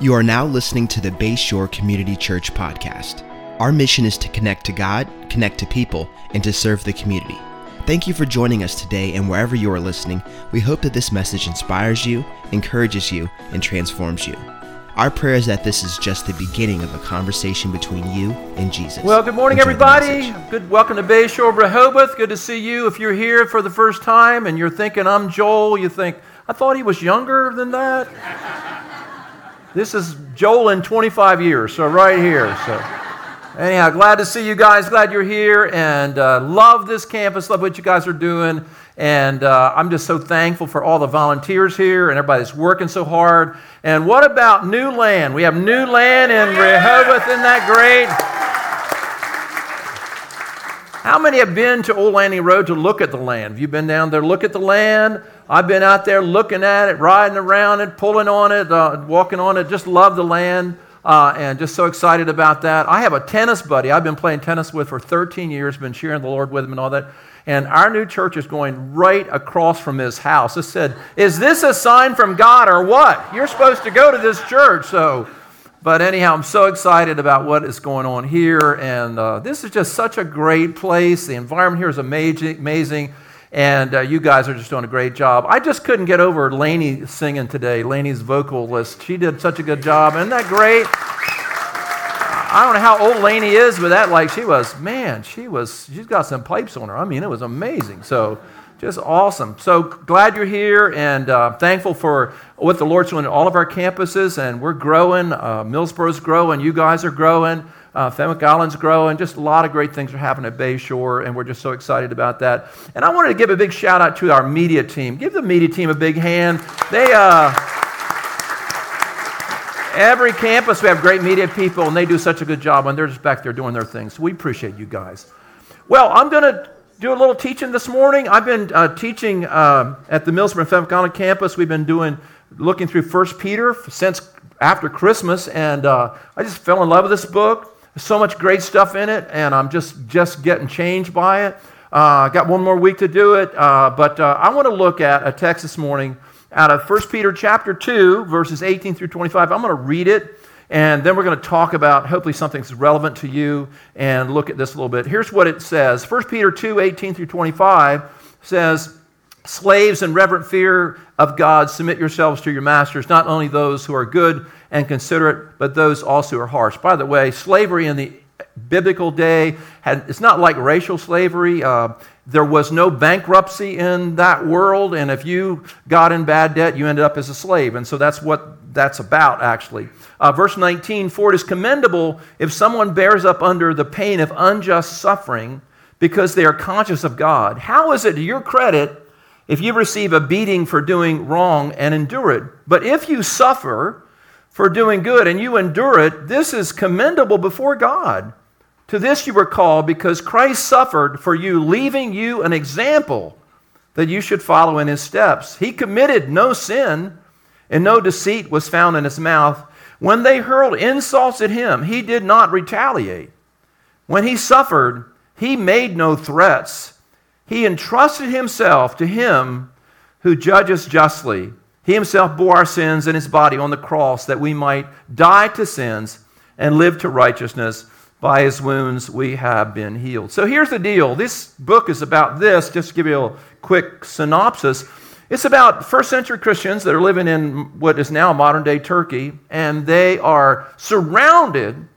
You are now listening to the Bayshore Community Church podcast. Our mission is to connect to God, connect to people, and to serve the community. Thank you for joining us today, and wherever you are listening, we hope that this message inspires you, encourages you, and transforms you. Our prayer is that this is just the beginning of a conversation between you and Jesus. Well, good morning, Enjoy everybody. Good, welcome to Bayshore Rehoboth. Good to see you. If you're here for the first time and you're thinking I'm Joel, you think I thought he was younger than that. This is Joel in 25 years, so right here. So, anyhow, glad to see you guys. Glad you're here, and uh, love this campus. Love what you guys are doing, and uh, I'm just so thankful for all the volunteers here and everybody that's working so hard. And what about new land? We have new land in Rehoboth. Isn't that great? How many have been to Old Landing Road to look at the land? Have you been down there, look at the land? I've been out there looking at it, riding around it, pulling on it, uh, walking on it. Just love the land uh, and just so excited about that. I have a tennis buddy I've been playing tennis with for 13 years, been sharing the Lord with him and all that. And our new church is going right across from his house. It said, Is this a sign from God or what? You're supposed to go to this church. So, but anyhow, I'm so excited about what is going on here. And uh, this is just such a great place. The environment here is amazing. amazing and uh, you guys are just doing a great job. I just couldn't get over Lainey singing today, Lainey's vocalist. She did such a good job. Isn't that great? I don't know how old Lainey is, but that, like, she was, man, she was, she's got some pipes on her. I mean, it was amazing. So, just awesome. So glad you're here and uh, thankful for what the Lord's doing at all of our campuses. And we're growing. Uh, Millsboro's growing. You guys are growing. Uh, Fenwick Island's growing. Just a lot of great things are happening at Bayshore, and we're just so excited about that. And I wanted to give a big shout out to our media team. Give the media team a big hand. They, uh, every campus, we have great media people, and they do such a good job, and they're just back there doing their thing. So we appreciate you guys. Well, I'm going to do a little teaching this morning. I've been uh, teaching uh, at the Fenwick Island campus. We've been doing, looking through First Peter since after Christmas, and uh, I just fell in love with this book. There's so much great stuff in it, and I'm just just getting changed by it. Uh, got one more week to do it, uh, but uh, I want to look at a text this morning out of 1 Peter chapter 2, verses 18 through 25. I'm going to read it, and then we're going to talk about hopefully something that's relevant to you and look at this a little bit. Here's what it says 1 Peter 2, 18 through 25 says, Slaves in reverent fear of God, submit yourselves to your masters, not only those who are good and considerate, but those also who are harsh. By the way, slavery in the biblical day had, it's not like racial slavery. Uh, there was no bankruptcy in that world, and if you got in bad debt, you ended up as a slave. And so that's what that's about, actually. Uh, verse 19 For it is commendable if someone bears up under the pain of unjust suffering because they are conscious of God. How is it to your credit if you receive a beating for doing wrong and endure it? But if you suffer, for doing good and you endure it, this is commendable before God. To this you were called because Christ suffered for you, leaving you an example that you should follow in his steps. He committed no sin, and no deceit was found in his mouth. When they hurled insults at him, he did not retaliate. When he suffered, he made no threats. He entrusted himself to him who judges justly. He himself bore our sins in his body on the cross that we might die to sins and live to righteousness. By his wounds we have been healed. So here's the deal. This book is about this, just to give you a quick synopsis. It's about first century Christians that are living in what is now modern day Turkey, and they are surrounded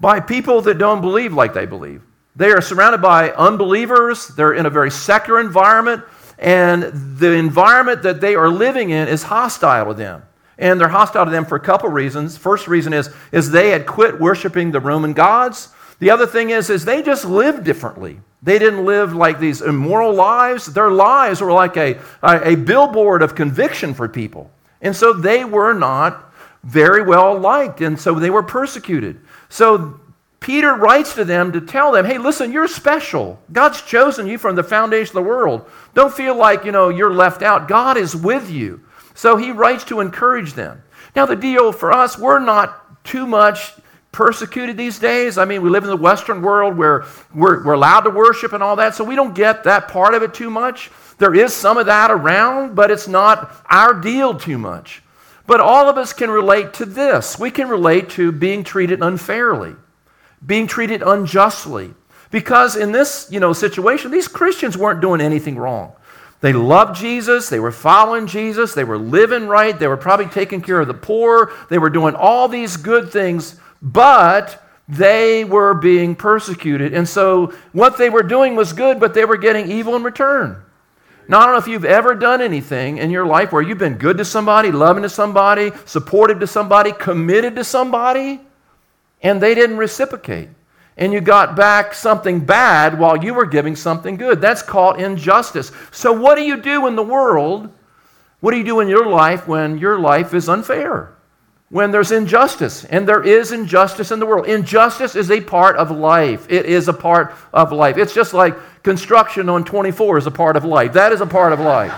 by people that don't believe like they believe. They are surrounded by unbelievers, they're in a very secular environment, and the environment that they are living in is hostile to them. And they're hostile to them for a couple reasons. First reason is, is they had quit worshiping the Roman gods. The other thing is, is they just lived differently. They didn't live like these immoral lives. Their lives were like a, a, a billboard of conviction for people. And so they were not very well liked, and so they were persecuted. So Peter writes to them to tell them, hey, listen, you're special. God's chosen you from the foundation of the world. Don't feel like, you know, you're left out. God is with you. So he writes to encourage them. Now, the deal for us, we're not too much persecuted these days. I mean, we live in the Western world where we're, we're allowed to worship and all that, so we don't get that part of it too much. There is some of that around, but it's not our deal too much. But all of us can relate to this. We can relate to being treated unfairly, being treated unjustly. Because in this, you know, situation, these Christians weren't doing anything wrong. They loved Jesus, they were following Jesus, they were living right, they were probably taking care of the poor, they were doing all these good things, but they were being persecuted. And so what they were doing was good, but they were getting evil in return. Now, I don't know if you've ever done anything in your life where you've been good to somebody, loving to somebody, supportive to somebody, committed to somebody, and they didn't reciprocate. And you got back something bad while you were giving something good. That's called injustice. So, what do you do in the world? What do you do in your life when your life is unfair? When there's injustice, and there is injustice in the world. Injustice is a part of life. It is a part of life. It's just like Construction on 24 is a part of life. That is a part of life.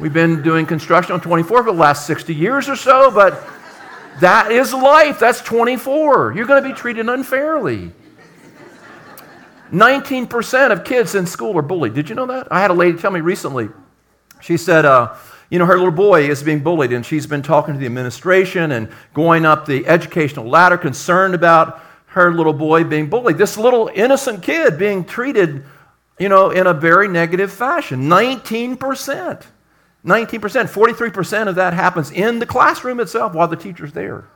We've been doing construction on 24 for the last 60 years or so, but that is life. That's 24. You're going to be treated unfairly. 19% of kids in school are bullied. Did you know that? I had a lady tell me recently. She said, uh, you know, her little boy is being bullied, and she's been talking to the administration and going up the educational ladder, concerned about her little boy being bullied. This little innocent kid being treated, you know, in a very negative fashion. 19%. 19%. 43% of that happens in the classroom itself while the teacher's there.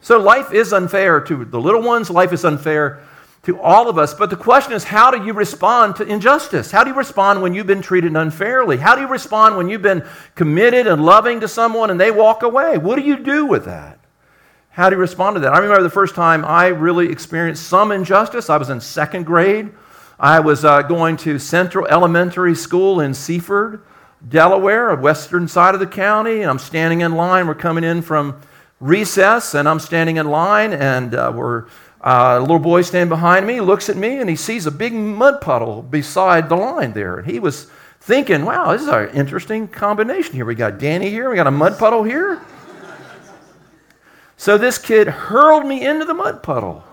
So life is unfair to the little ones, life is unfair to all of us. But the question is, how do you respond to injustice? How do you respond when you've been treated unfairly? How do you respond when you've been committed and loving to someone and they walk away? What do you do with that? How do you respond to that? I remember the first time I really experienced some injustice. I was in second grade. I was uh, going to Central Elementary School in Seaford, Delaware, a western side of the county. And I'm standing in line. We're coming in from recess, and I'm standing in line, and uh, we're uh, a little boy standing behind me looks at me, and he sees a big mud puddle beside the line there. And he was thinking, "Wow, this is an interesting combination here. We got Danny here. We got a mud puddle here." So this kid hurled me into the mud puddle.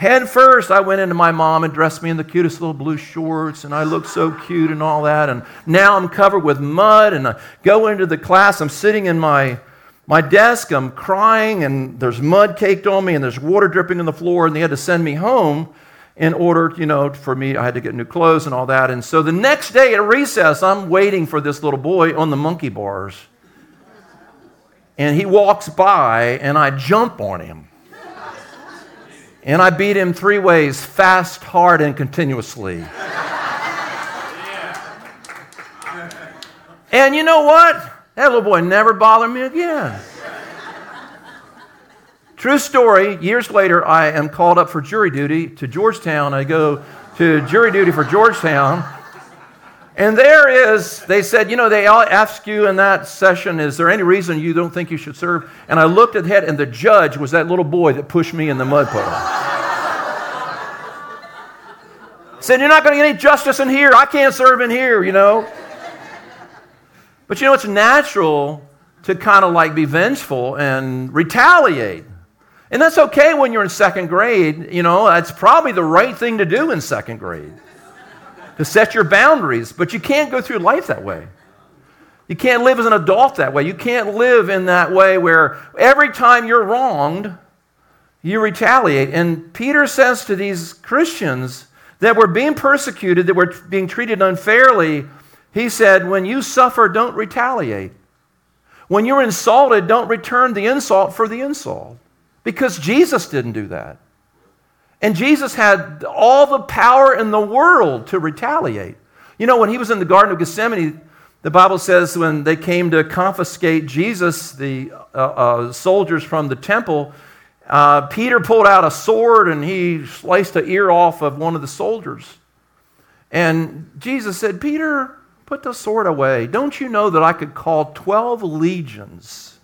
Head first, I went into my mom and dressed me in the cutest little blue shorts, and I looked so cute and all that. And now I'm covered with mud, and I go into the class. I'm sitting in my, my desk, I'm crying, and there's mud caked on me, and there's water dripping on the floor, and they had to send me home in order, you know, for me, I had to get new clothes and all that. And so the next day at recess, I'm waiting for this little boy on the monkey bars and he walks by, and I jump on him. And I beat him three ways fast, hard, and continuously. And you know what? That little boy never bothered me again. True story, years later, I am called up for jury duty to Georgetown. I go to jury duty for Georgetown. And there is, they said, you know, they all asked you in that session, is there any reason you don't think you should serve? And I looked at head, and the judge was that little boy that pushed me in the mud puddle. said, You're not going to get any justice in here. I can't serve in here, you know. But you know, it's natural to kind of like be vengeful and retaliate. And that's okay when you're in second grade. You know, that's probably the right thing to do in second grade to set your boundaries, but you can't go through life that way. You can't live as an adult that way. You can't live in that way where every time you're wronged, you retaliate. And Peter says to these Christians that were being persecuted, that were being treated unfairly, he said, When you suffer, don't retaliate. When you're insulted, don't return the insult for the insult. Because Jesus didn't do that. And Jesus had all the power in the world to retaliate. You know, when he was in the Garden of Gethsemane, the Bible says when they came to confiscate Jesus, the uh, uh, soldiers from the temple, uh, Peter pulled out a sword and he sliced the ear off of one of the soldiers. And Jesus said, Peter, put the sword away. Don't you know that I could call 12 legions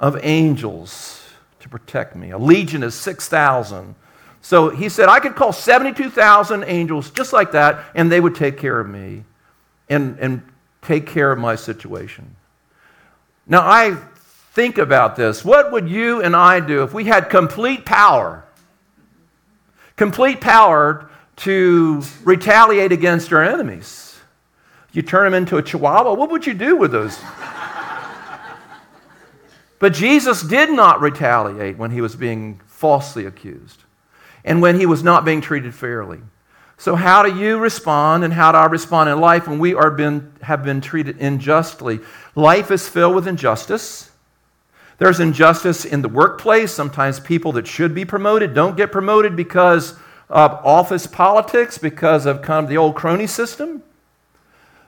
of angels to protect me? A legion is 6,000. So he said, I could call 72,000 angels just like that, and they would take care of me and, and take care of my situation. Now, I think about this. What would you and I do if we had complete power? Complete power to retaliate against our enemies. You turn them into a chihuahua, what would you do with those? But Jesus did not retaliate when he was being falsely accused and when he was not being treated fairly. So, how do you respond and how do I respond in life when we are been, have been treated unjustly? Life is filled with injustice. There's injustice in the workplace. Sometimes people that should be promoted don't get promoted because of office politics, because of kind of the old crony system.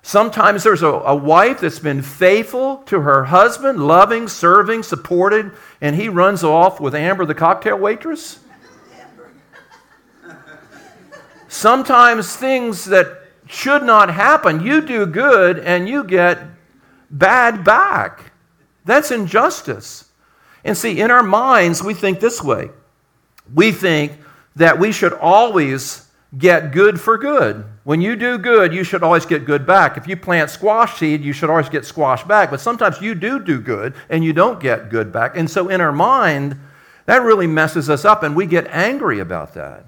Sometimes there's a, a, wife that's been faithful to her husband, loving, serving, supported, and he runs off with Amber, the cocktail waitress. Sometimes things that should not happen, you do good and you get bad back. That's injustice. And see, in our minds, we think this way we think that we should always get good for good. When you do good, you should always get good back. If you plant squash seed, you should always get squash back. But sometimes you do do good and you don't get good back. And so in our mind, that really messes us up and we get angry about that.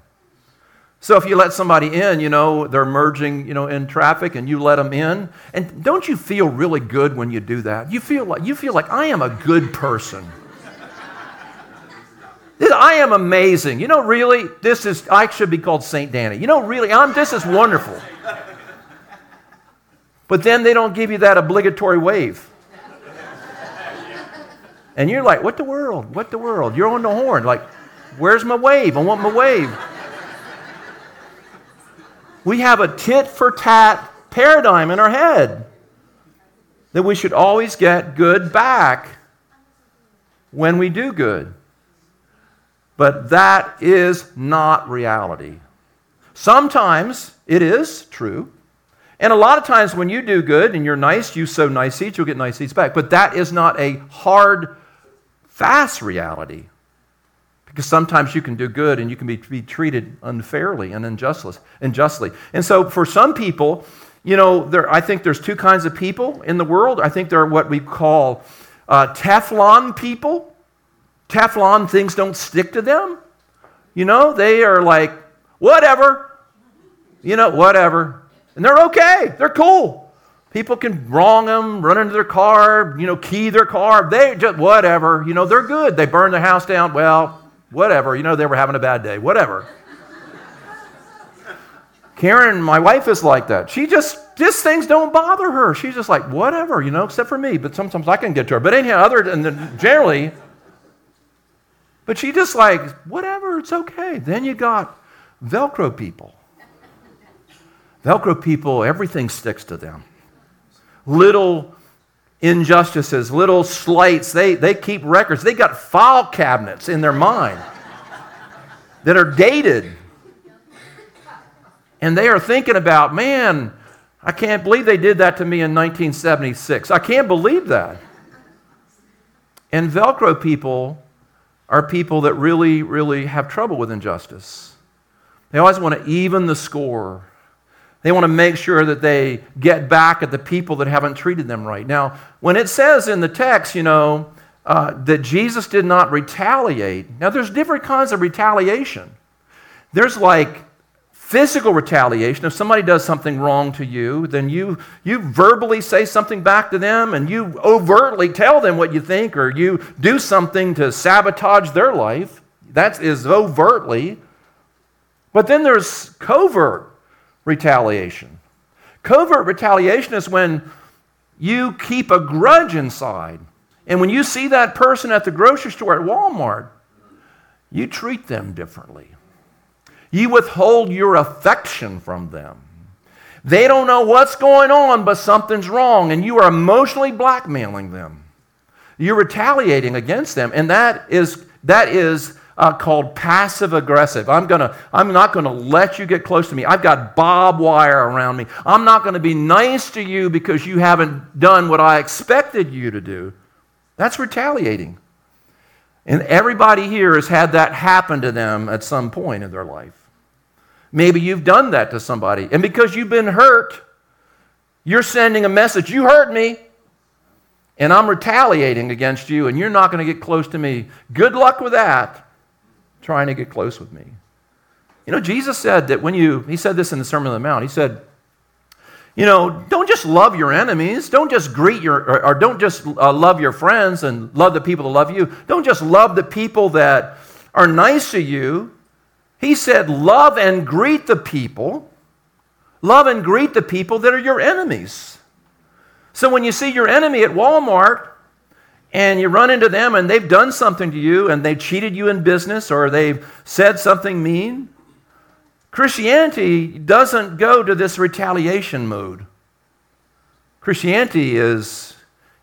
So if you let somebody in, you know, they're merging, you know, in traffic and you let them in, and don't you feel really good when you do that? You feel like you feel like I am a good person. I am amazing. You know, really, this is, I should be called St. Danny. You know, really, I'm, this is wonderful. But then they don't give you that obligatory wave. And you're like, what the world? What the world? You're on the horn. Like, where's my wave? I want my wave. We have a tit for tat paradigm in our head that we should always get good back when we do good. But that is not reality. Sometimes it is true. And a lot of times when you do good and you're nice, you sow nice seeds, you'll get nice seeds back. But that is not a hard, fast reality. Because sometimes you can do good and you can be, be treated unfairly and unjustly, unjustly. And so for some people, you know, there, I think there's two kinds of people in the world. I think there are what we call uh, Teflon people Teflon things don't stick to them. You know, they are like, whatever. You know, whatever. And they're okay. They're cool. People can wrong them, run into their car, you know, key their car. They just, whatever. You know, they're good. They burn the house down. Well, whatever. You know, they were having a bad day. Whatever. Karen, my wife, is like that. She just, these things don't bother her. She's just like, whatever, you know, except for me. But sometimes I can get to her. But anyhow, other than generally, but she just like, whatever, it's okay. Then you got Velcro people. Velcro people, everything sticks to them. Little injustices, little slights, they, they keep records. They got file cabinets in their mind that are dated. And they are thinking about, man, I can't believe they did that to me in 1976. I can't believe that. And Velcro people are people that really, really have trouble with injustice. They always want to even the score. They want to make sure that they get back at the people that haven't treated them right. Now, when it says in the text, you know, uh, that Jesus did not retaliate, now there's different kinds of retaliation. There's like physical retaliation. If somebody does something wrong to you, then you, you verbally say something back to them and you overtly tell them what you think or you do something to sabotage their life. That is overtly. But then there's covert retaliation. Covert retaliation is when you keep a grudge inside. And when you see that person at the grocery store at Walmart, you treat them differently. You withhold your affection from them. They don't know what's going on, but something's wrong, and you are emotionally blackmailing them. You're retaliating against them, and that is, that is uh, called passive aggressive. I'm, gonna, I'm not going to let you get close to me. I've got barbed wire around me. I'm not going to be nice to you because you haven't done what I expected you to do. That's retaliating. And everybody here has had that happen to them at some point in their life. Maybe you've done that to somebody. And because you've been hurt, you're sending a message you hurt me, and I'm retaliating against you, and you're not going to get close to me. Good luck with that, trying to get close with me. You know, Jesus said that when you, he said this in the Sermon on the Mount, he said, You know, don't just love your enemies. Don't just greet your, or, or don't just uh, love your friends and love the people that love you. Don't just love the people that are nice to you. He said, love and greet the people. Love and greet the people that are your enemies. So when you see your enemy at Walmart and you run into them and they've done something to you and they cheated you in business or they've said something mean, Christianity doesn't go to this retaliation mode. Christianity is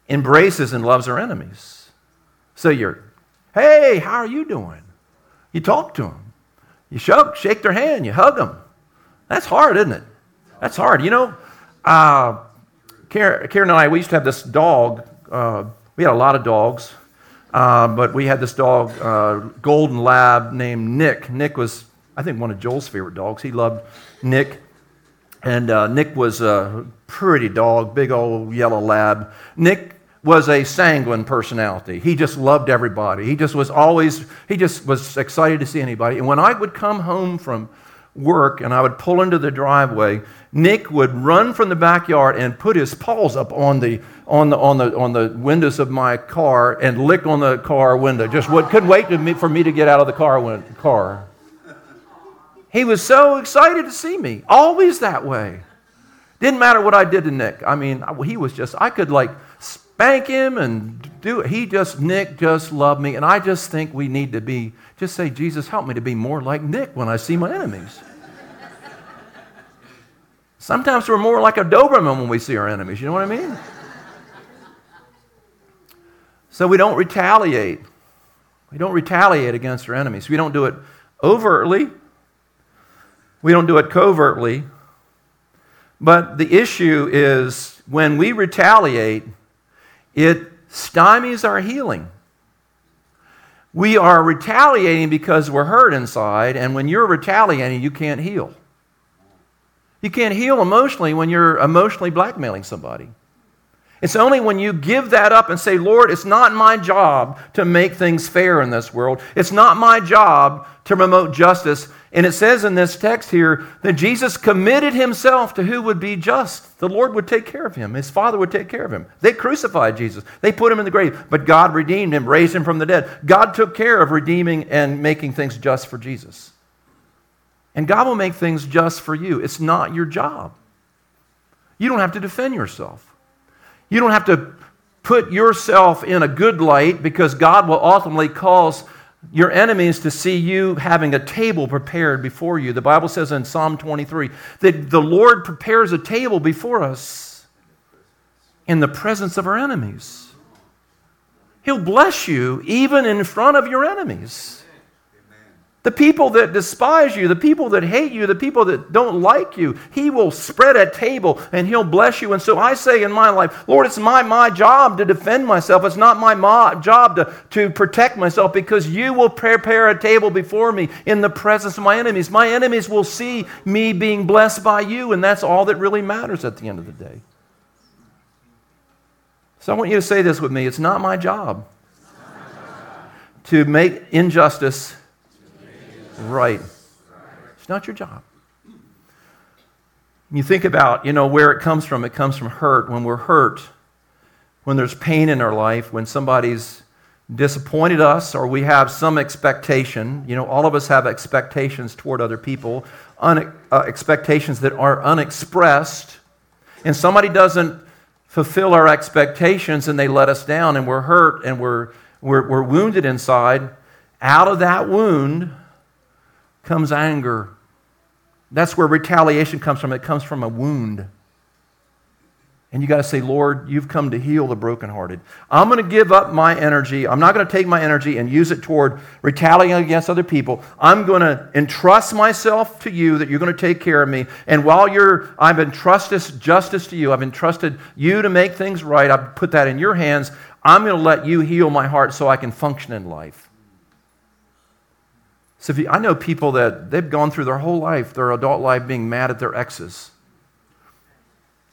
embraces and loves our enemies. So you're, hey, how are you doing? You talk to them. You shake, shake their hand. You hug them. That's hard, isn't it? That's hard. You know, uh, Karen, Karen and I, we used to have this dog. Uh, we had a lot of dogs, uh, but we had this dog, uh, golden lab named Nick. Nick was I think, one of Joel's favorite dogs. He loved Nick. And uh, Nick was a pretty dog, big old yellow lab. Nick was a sanguine personality. He just loved everybody. He just was always, he just was excited to see anybody. And when I would come home from work and I would pull into the driveway, Nick would run from the backyard and put his paws up on the, on the, on the, on the windows of my car and lick on the car window. Just would, couldn't wait me, for me to get out of the car. car. He was so excited to see me, always that way. Didn't matter what I did to Nick. I mean, he was just, I could like spank him and do it. He just, Nick just loved me. And I just think we need to be, just say, Jesus, help me to be more like Nick when I see my enemies. Sometimes we're more like a Doberman when we see our enemies. You know what I mean? So we don't retaliate. We don't retaliate against our enemies. We don't do it overtly. We don't do it covertly. But the issue is when we retaliate, it stymies our healing. We are retaliating because we're hurt inside, and when you're retaliating, you can't heal. You can't heal emotionally when you're emotionally blackmailing somebody. It's only when you give that up and say, Lord, it's not my job to make things fair in this world. It's not my job to promote justice. And it says in this text here that Jesus committed himself to who would be just. The Lord would take care of him, his Father would take care of him. They crucified Jesus, they put him in the grave, but God redeemed him, raised him from the dead. God took care of redeeming and making things just for Jesus. And God will make things just for you. It's not your job. You don't have to defend yourself. You don't have to put yourself in a good light because God will ultimately cause your enemies to see you having a table prepared before you. The Bible says in Psalm 23 that the Lord prepares a table before us in the presence of our enemies. He'll bless you even in front of your enemies. The people that despise you, the people that hate you, the people that don't like you, He will spread a table and He'll bless you. And so I say in my life, Lord, it's my, my job to defend myself. It's not my job to, to protect myself because you will prepare a table before me in the presence of my enemies. My enemies will see me being blessed by you, and that's all that really matters at the end of the day. So I want you to say this with me it's not my job to make injustice right. It's not your job. You think about, you know, where it comes from. It comes from hurt. When we're hurt, when there's pain in our life, when somebody's disappointed us or we have some expectation, you know, all of us have expectations toward other people, un- uh, expectations that are unexpressed, and somebody doesn't fulfill our expectations and they let us down and we're hurt and we're, we're, we're wounded inside. Out of that wound, comes anger. That's where retaliation comes from. It comes from a wound. And you got to say, Lord, you've come to heal the brokenhearted. I'm going to give up my energy. I'm not going to take my energy and use it toward retaliating against other people. I'm going to entrust myself to you that you're going to take care of me. And while you're, I've entrusted justice to you, I've entrusted you to make things right. I've put that in your hands. I'm going to let you heal my heart so I can function in life. So you, I know people that they've gone through their whole life, their adult life, being mad at their exes.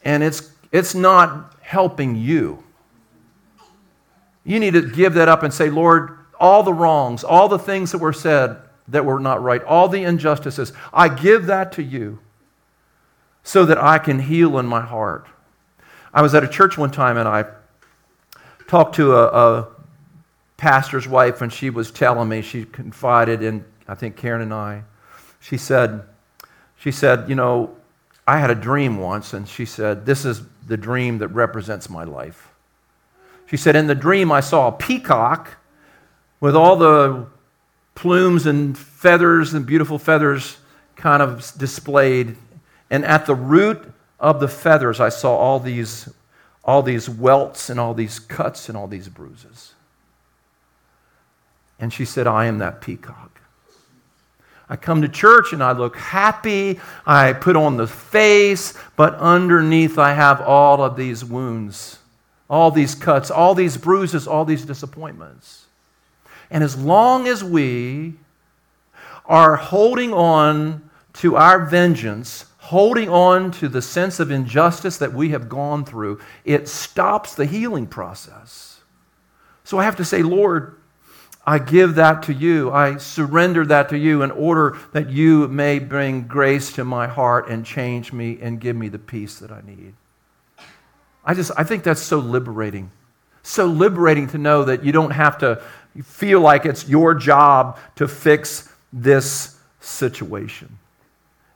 And it's, it's not helping you. You need to give that up and say, Lord, all the wrongs, all the things that were said that were not right, all the injustices, I give that to you. so that I can heal in my heart. I was at a church one time and I talked to a, a pastor's wife, and she was telling me, she confided in, I think, Karen and I. She said, she said, you know, I had a dream once, and she said, this is the dream that represents my life. She said, in the dream, I saw a peacock with all the plumes and feathers and beautiful feathers kind of displayed. And at the root of the feathers, I saw all these, all these welts and all these cuts and all these bruises. And she said, I am that peacock. I come to church and I look happy. I put on the face, but underneath I have all of these wounds, all these cuts, all these bruises, all these disappointments. And as long as we are holding on to our vengeance, holding on to the sense of injustice that we have gone through, it stops the healing process. So I have to say, Lord, I give that to you. I surrender that to you in order that you may bring grace to my heart and change me and give me the peace that I need. I just I think that's so liberating. So liberating to know that you don't have to feel like it's your job to fix this situation.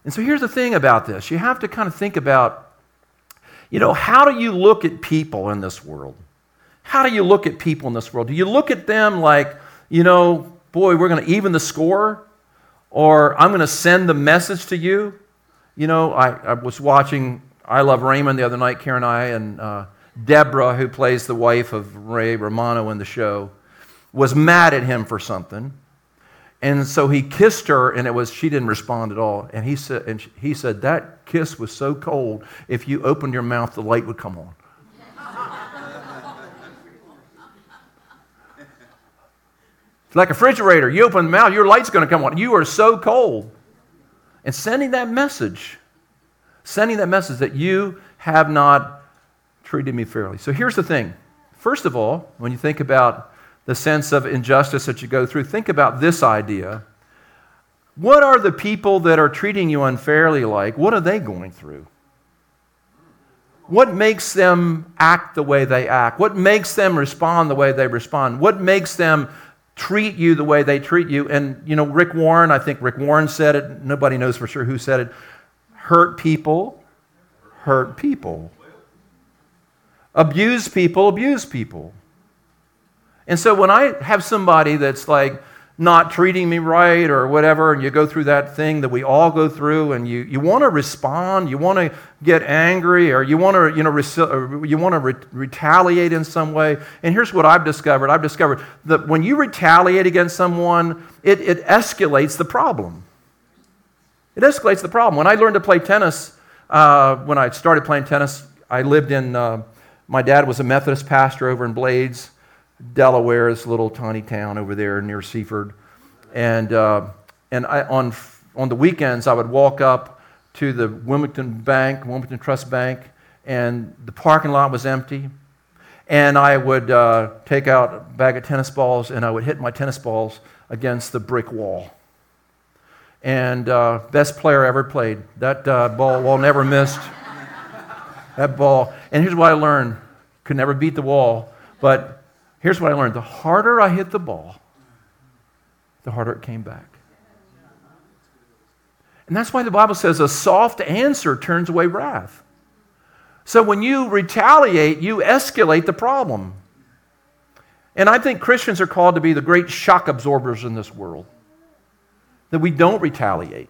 And so here's the thing about this. You have to kind of think about you know, how do you look at people in this world? How do you look at people in this world? Do you look at them like you know, boy, we're going to even the score, or I'm going to send the message to you. You know, I, I was watching I Love Raymond the other night, Karen and I, and uh, Deborah, who plays the wife of Ray Romano in the show, was mad at him for something. And so he kissed her, and it was she didn't respond at all. And he said, and he said that kiss was so cold. If you opened your mouth, the light would come on. Like a refrigerator. You open the mouth, your light's going to come on. You are so cold. And sending that message, sending that message that you have not treated me fairly. So here's the thing. First of all, when you think about the sense of injustice that you go through, think about this idea. What are the people that are treating you unfairly like? What are they going through? What makes them act the way they act? What makes them respond the way they respond? What makes them treat you the way they treat you. And, you know, Rick Warren, I think Rick Warren said it, nobody knows for sure who said it. Hurt people, hurt people. Abuse people, abuse people. And so when I have somebody that's like, not treating me right or whatever, and you go through that thing that we all go through, and you, you want to respond, you want to get angry, or you want to, you know, you want to re- retaliate in some way. And here's what I've discovered I've discovered that when you retaliate against someone, it, it escalates the problem. It escalates the problem. When I learned to play tennis, uh, when I started playing tennis, I lived in, uh, my dad was a Methodist pastor over in Blades. Delaware, this little tiny town over there near Seaford. And, uh, and I, on, on the weekends, I would walk up to the Wilmington Bank, Wilmington Trust Bank, and the parking lot was empty. And I would uh, take out a bag of tennis balls and I would hit my tennis balls against the brick wall. And uh, best player I ever played. That uh, ball wall never missed. that ball. And here's what I learned: could never beat the wall, but Here's what I learned the harder I hit the ball, the harder it came back. And that's why the Bible says a soft answer turns away wrath. So when you retaliate, you escalate the problem. And I think Christians are called to be the great shock absorbers in this world, that we don't retaliate.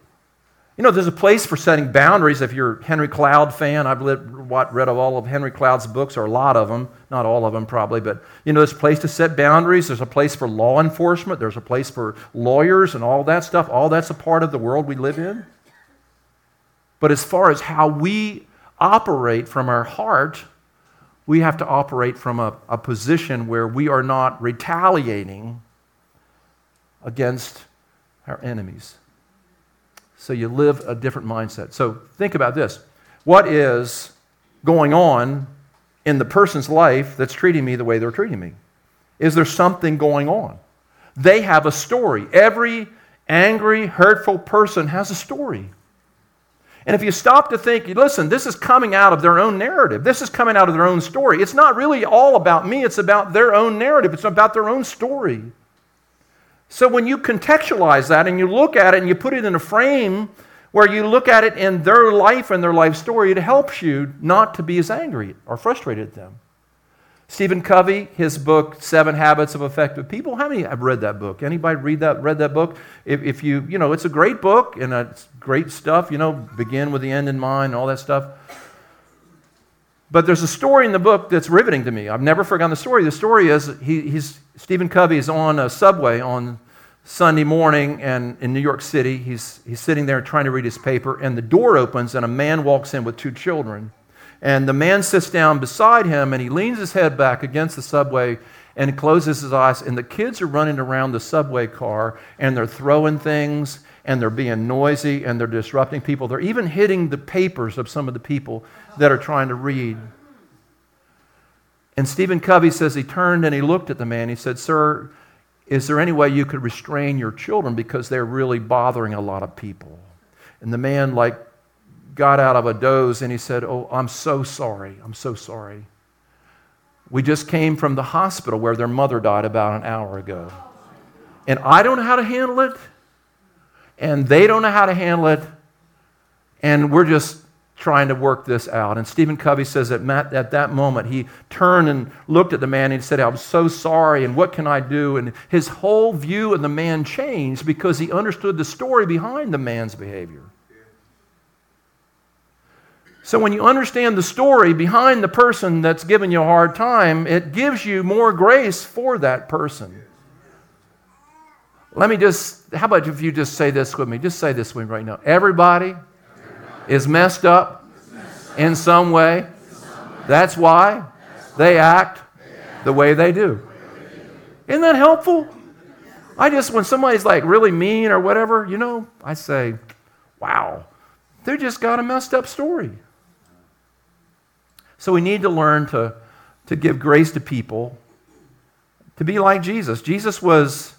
You know, there's a place for setting boundaries. If you're a Henry Cloud fan, I've read of all of Henry Cloud's books, or a lot of them, not all of them probably, but you know, there's a place to set boundaries. There's a place for law enforcement. There's a place for lawyers and all that stuff. All that's a part of the world we live in. But as far as how we operate from our heart, we have to operate from a, a position where we are not retaliating against our enemies. So you live a different mindset. So think about this. What is going on in the person's life that's treating me the way they're treating me? Is there something going on? They have a story. Every angry, hurtful person has a story. And if you stop to think, listen, this is coming out of their own narrative. This is coming out of their own story. It's not really all about me, it's about their own narrative, it's about their own story. So when you contextualize that and you look at it and you put it in a frame where you look at it in their life and their life story, it helps you not to be as angry or frustrated at them. Stephen Covey, his book Seven Habits of Effective People. How many have read that book? Anybody read that? Read that book? If, if you, you know, it's a great book and it's great stuff. You know, begin with the end in mind, all that stuff. But there's a story in the book that's riveting to me. I've never forgotten the story. The story is he, he's Stephen Covey is on a subway on Sunday morning and in New York City. He's, he's sitting there trying to read his paper, and the door opens, and a man walks in with two children. And the man sits down beside him and he leans his head back against the subway and closes his eyes. And the kids are running around the subway car and they're throwing things and they're being noisy and they're disrupting people. They're even hitting the papers of some of the people that are trying to read. And Stephen Covey says he turned and he looked at the man. He said, Sir, is there any way you could restrain your children because they're really bothering a lot of people? And the man, like, got out of a doze and he said, Oh, I'm so sorry. I'm so sorry. We just came from the hospital where their mother died about an hour ago. And I don't know how to handle it, and they don't know how to handle it, and we're just trying to work this out. And Stephen Covey says that at that moment, he turned and looked at the man and said, I'm so sorry, and what can I do? And his whole view of the man changed because he understood the story behind the man's behavior. So when you understand the story behind the person that's giving you a hard time, it gives you more grace for that person. Let me just, how about if you just say this with me? Just say this with me right now. Everybody is messed up in some way. That's why they act the way they do. Isn't that helpful? I just, when somebody's like really mean or whatever, you know, I say, wow, they just got a messed up story. So we need to learn to, to give grace to people, to be like Jesus. Jesus was,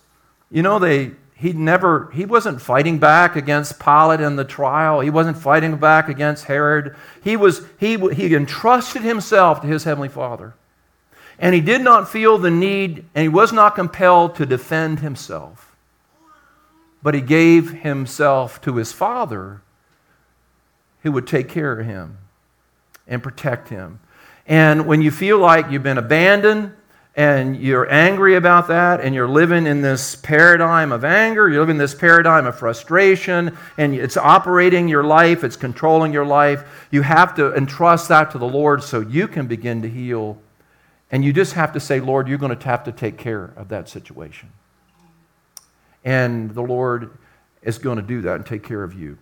you know, they he never he wasn't fighting back against Pilate in the trial. He wasn't fighting back against Herod. He was he he entrusted himself to his heavenly Father. And he did not feel the need and he was not compelled to defend himself. But he gave himself to his Father who would take care of him and protect him. And when you feel like you've been abandoned and you're angry about that and you're living in this paradigm of anger, you're living in this paradigm of frustration, and it's operating your life, it's controlling your life, you have to entrust that to the Lord so you can begin to heal. And you just have to say, Lord, you're going to have to take care of that situation. And the Lord is going to do that and take care of you.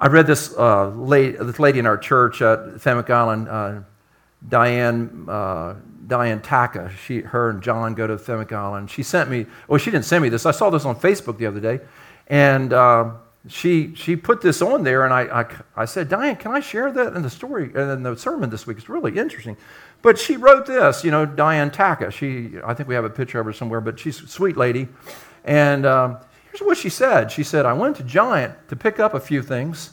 I read this, uh, lady, this lady in our church at Fenwick Island, uh, Diane, uh, Diane Taka. She, her and John go to Fenwick Island. She sent me, well, she didn't send me this. I saw this on Facebook the other day. And uh, she, she put this on there, and I, I, I said, Diane, can I share that in the story, and in the sermon this week? It's really interesting. But she wrote this, you know, Diane Taka. She, I think we have a picture of her somewhere, but she's a sweet lady. And um, Here's what she said. She said, I went to Giant to pick up a few things.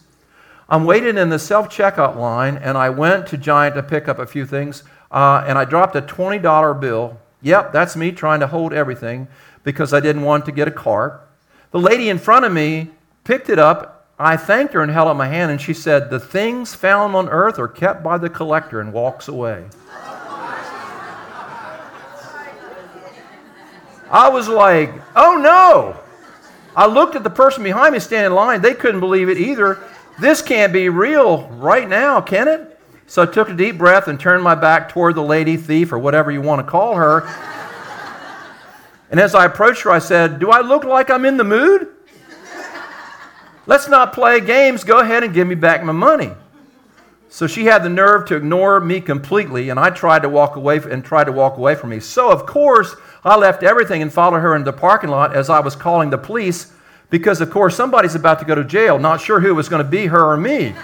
I'm waiting in the self checkout line, and I went to Giant to pick up a few things, uh, and I dropped a $20 bill. Yep, that's me trying to hold everything because I didn't want to get a cart. The lady in front of me picked it up. I thanked her and held out my hand, and she said, The things found on earth are kept by the collector, and walks away. I was like, Oh no! I looked at the person behind me standing in line. They couldn't believe it either. This can't be real right now, can it? So I took a deep breath and turned my back toward the lady thief or whatever you want to call her. and as I approached her, I said, Do I look like I'm in the mood? Let's not play games. Go ahead and give me back my money. So she had the nerve to ignore me completely, and I tried to walk away and tried to walk away from me. So of course I left everything and followed her into the parking lot as I was calling the police because, of course, somebody's about to go to jail, not sure who was going to be her or me.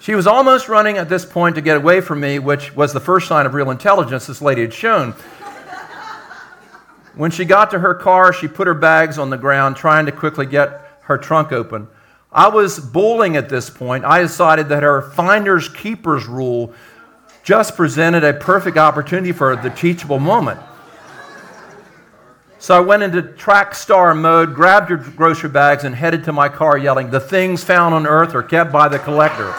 She was almost running at this point to get away from me, which was the first sign of real intelligence this lady had shown. When she got to her car, she put her bags on the ground, trying to quickly get her trunk open. I was bowling at this point. I decided that her finders keepers rule just presented a perfect opportunity for the teachable moment. So I went into track star mode, grabbed her grocery bags, and headed to my car yelling, The things found on earth are kept by the collector.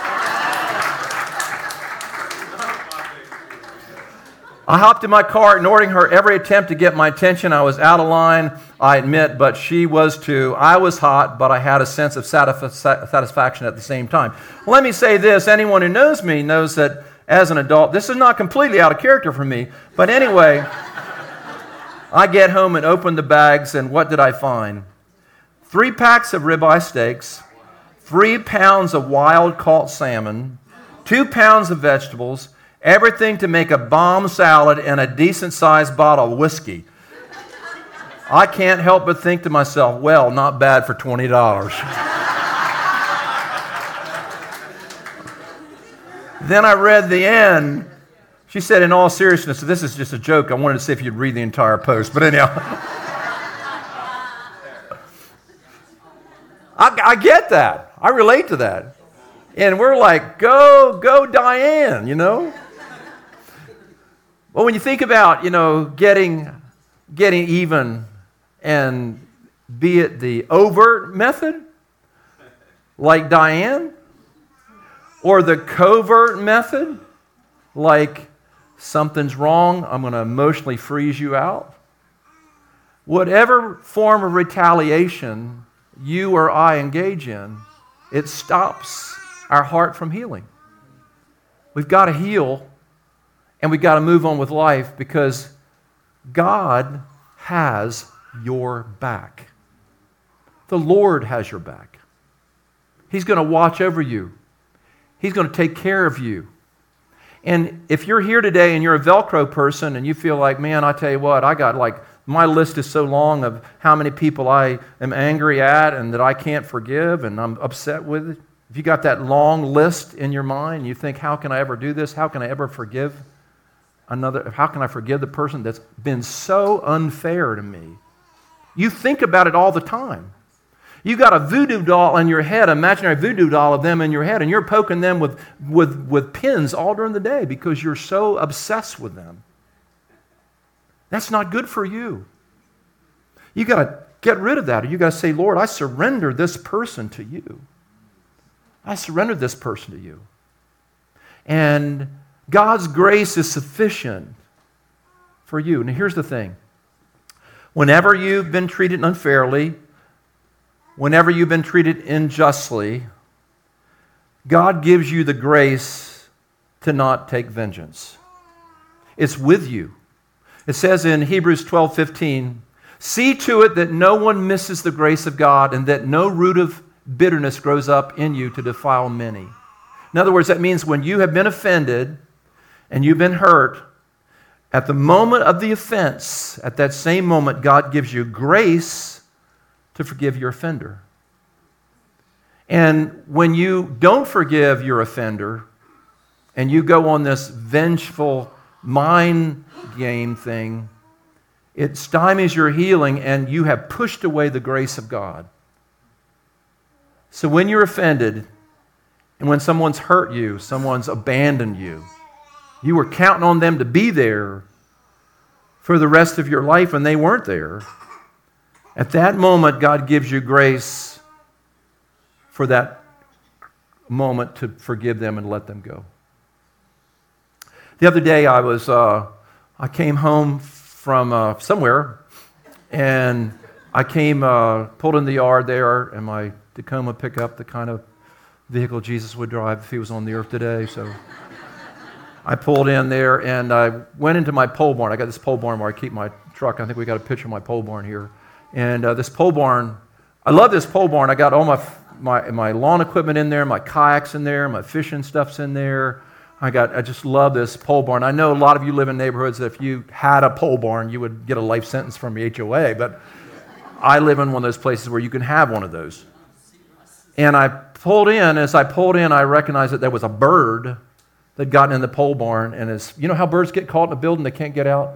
I hopped in my car, ignoring her every attempt to get my attention. I was out of line, I admit, but she was too. I was hot, but I had a sense of satisfaction at the same time. Let me say this anyone who knows me knows that as an adult, this is not completely out of character for me, but anyway. I get home and open the bags, and what did I find? Three packs of ribeye steaks, three pounds of wild caught salmon, two pounds of vegetables, everything to make a bomb salad, and a decent sized bottle of whiskey. I can't help but think to myself, well, not bad for $20. then I read the end she said, in all seriousness, this is just a joke. I wanted to see if you'd read the entire post. But anyhow, I, I get that. I relate to that. And we're like, go, go, Diane, you know? Well, when you think about, you know, getting, getting even and be it the overt method, like Diane, or the covert method, like something's wrong, I'm going to emotionally freeze you out. Whatever form of retaliation you or I engage in, it stops our heart from healing. We've got to heal and we've got to move on with life because God has your back. The Lord has your back. He's going to watch over you, He's going to take care of you. And if you're here today and you're a Velcro person and you feel like, man, I tell you what, I got like, my list is so long of how many people I am angry at and that I can't forgive and I'm upset with. If you got that long list in your mind, you think, how can I ever do this? How can I ever forgive another? How can I forgive the person that's been so unfair to me? You think about it all the time. You got a voodoo doll in your head, imaginary voodoo doll of them in your head, and you're poking them with, with, with pins all during the day because you're so obsessed with them. That's not good for you. You got to get rid of that. Or you got to say, Lord, I surrender this person to you. I surrender this person to you. And God's grace is sufficient for you. And here's the thing whenever you've been treated unfairly, whenever you've been treated unjustly, God gives you the grace to not take vengeance. It's with you. It says in Hebrews 12 15, see to it that no one misses the grace of God and that no root of bitterness grows up in you to defile many. In other words, that means when you have been offended and you've been hurt, at the moment of the offense, at that same moment, God gives you grace to forgive your offender. And when you don't forgive your offender and you go on this vengeful mind game thing, it stymies your healing and you have pushed away the grace of God. So when you're offended and when someone's hurt you, someone's abandoned you, you were counting on them to be there for the rest of your life and they weren't there. At that moment, God gives you grace for that moment to forgive them and let them go. The other day, I was uh, I came home from uh, somewhere, and I came uh, pulled in the yard there, and my Tacoma pickup, the kind of vehicle Jesus would drive if he was on the earth today. So I pulled in there, and I went into my pole barn. I got this pole barn where I keep my truck. I think we got a picture of my pole barn here. And uh, this pole barn, I love this pole barn. I got all my, my, my lawn equipment in there, my kayaks in there, my fishing stuff's in there. I got, I just love this pole barn. I know a lot of you live in neighborhoods that if you had a pole barn, you would get a life sentence from the HOA, but I live in one of those places where you can have one of those. And I pulled in, as I pulled in, I recognized that there was a bird that gotten in the pole barn. And as you know how birds get caught in a building, they can't get out?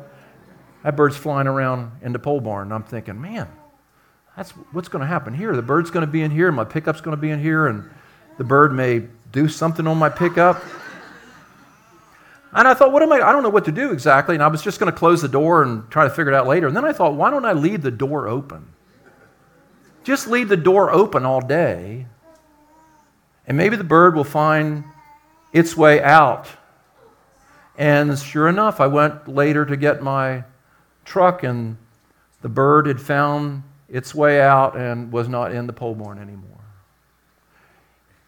That bird's flying around in the pole barn. And I'm thinking, man, that's what's going to happen here. The bird's going to be in here, my pickup's going to be in here, and the bird may do something on my pickup. And I thought, what am I? I don't know what to do exactly. And I was just going to close the door and try to figure it out later. And then I thought, why don't I leave the door open? Just leave the door open all day, and maybe the bird will find its way out. And sure enough, I went later to get my truck, and the bird had found its way out and was not in the pole barn anymore.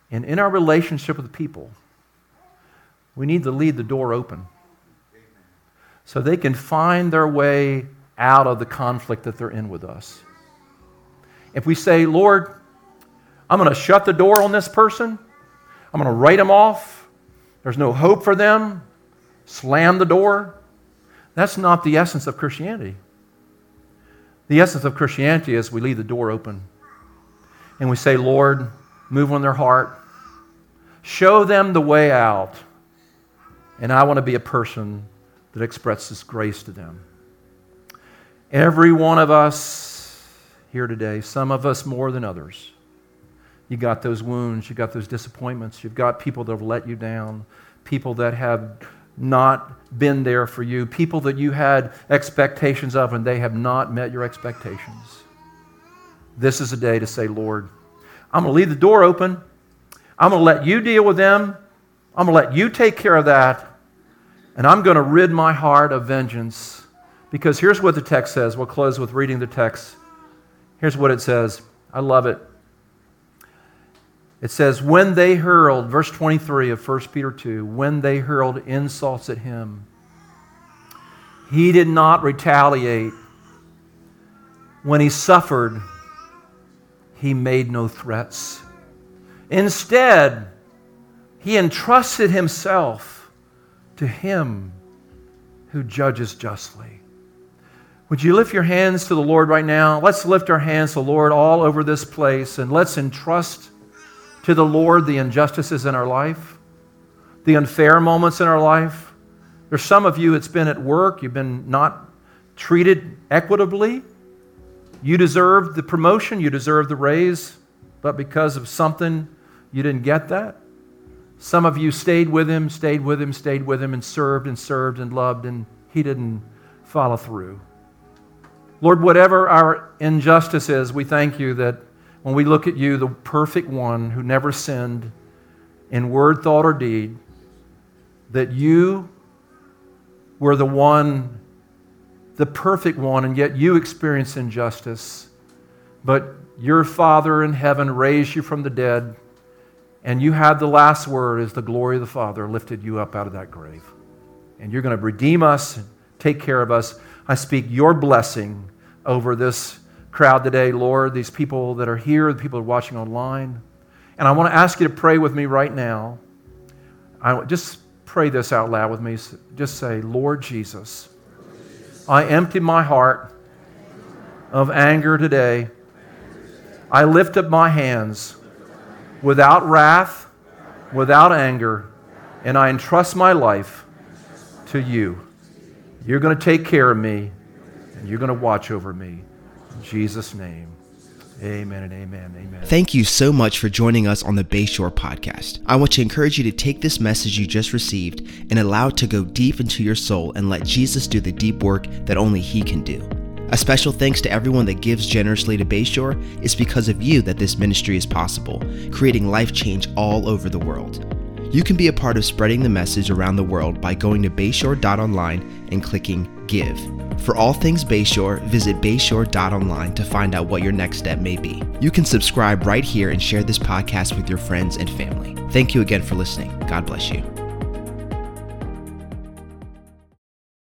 And in our relationship with people, we need to leave the door open so they can find their way out of the conflict that they're in with us. If we say, Lord, I'm going to shut the door on this person, I'm going to write them off, there's no hope for them, slam the door, that's not the essence of Christianity. The essence of Christianity is we leave the door open and we say, Lord, move on their heart, show them the way out, and I want to be a person that expresses grace to them. Every one of us here today, some of us more than others, you got those wounds, you got those disappointments, you've got people that have let you down, people that have not been there for you, people that you had expectations of and they have not met your expectations. This is a day to say, Lord, I'm going to leave the door open. I'm going to let you deal with them. I'm going to let you take care of that. And I'm going to rid my heart of vengeance. Because here's what the text says. We'll close with reading the text. Here's what it says. I love it. It says, when they hurled, verse 23 of 1 Peter 2, when they hurled insults at him, he did not retaliate. When he suffered, he made no threats. Instead, he entrusted himself to him who judges justly. Would you lift your hands to the Lord right now? Let's lift our hands to the Lord all over this place and let's entrust to the Lord the injustices in our life, the unfair moments in our life. There's some of you, it's been at work, you've been not treated equitably. You deserved the promotion, you deserved the raise, but because of something, you didn't get that. Some of you stayed with him, stayed with him, stayed with him, and served and served and loved, and he didn't follow through. Lord, whatever our injustice is, we thank you that when we look at you, the perfect one who never sinned in word, thought, or deed, that you were the one, the perfect one, and yet you experienced injustice. But your Father in heaven raised you from the dead, and you had the last word as the glory of the Father lifted you up out of that grave. And you're going to redeem us, take care of us. I speak your blessing over this crowd today, Lord, these people that are here, the people that are watching online. And I want to ask you to pray with me right now. I just pray this out loud with me. Just say, Lord Jesus, I empty my heart of anger today. I lift up my hands without wrath, without anger, and I entrust my life to you. You're going to take care of me, and you're going to watch over me. Jesus' name. Amen and amen. Amen. Thank you so much for joining us on the Bayshore podcast. I want to encourage you to take this message you just received and allow it to go deep into your soul and let Jesus do the deep work that only He can do. A special thanks to everyone that gives generously to Bayshore. It's because of you that this ministry is possible, creating life change all over the world. You can be a part of spreading the message around the world by going to bayshore.online and clicking Give. For all things Bayshore, visit bayshore.online to find out what your next step may be. You can subscribe right here and share this podcast with your friends and family. Thank you again for listening. God bless you.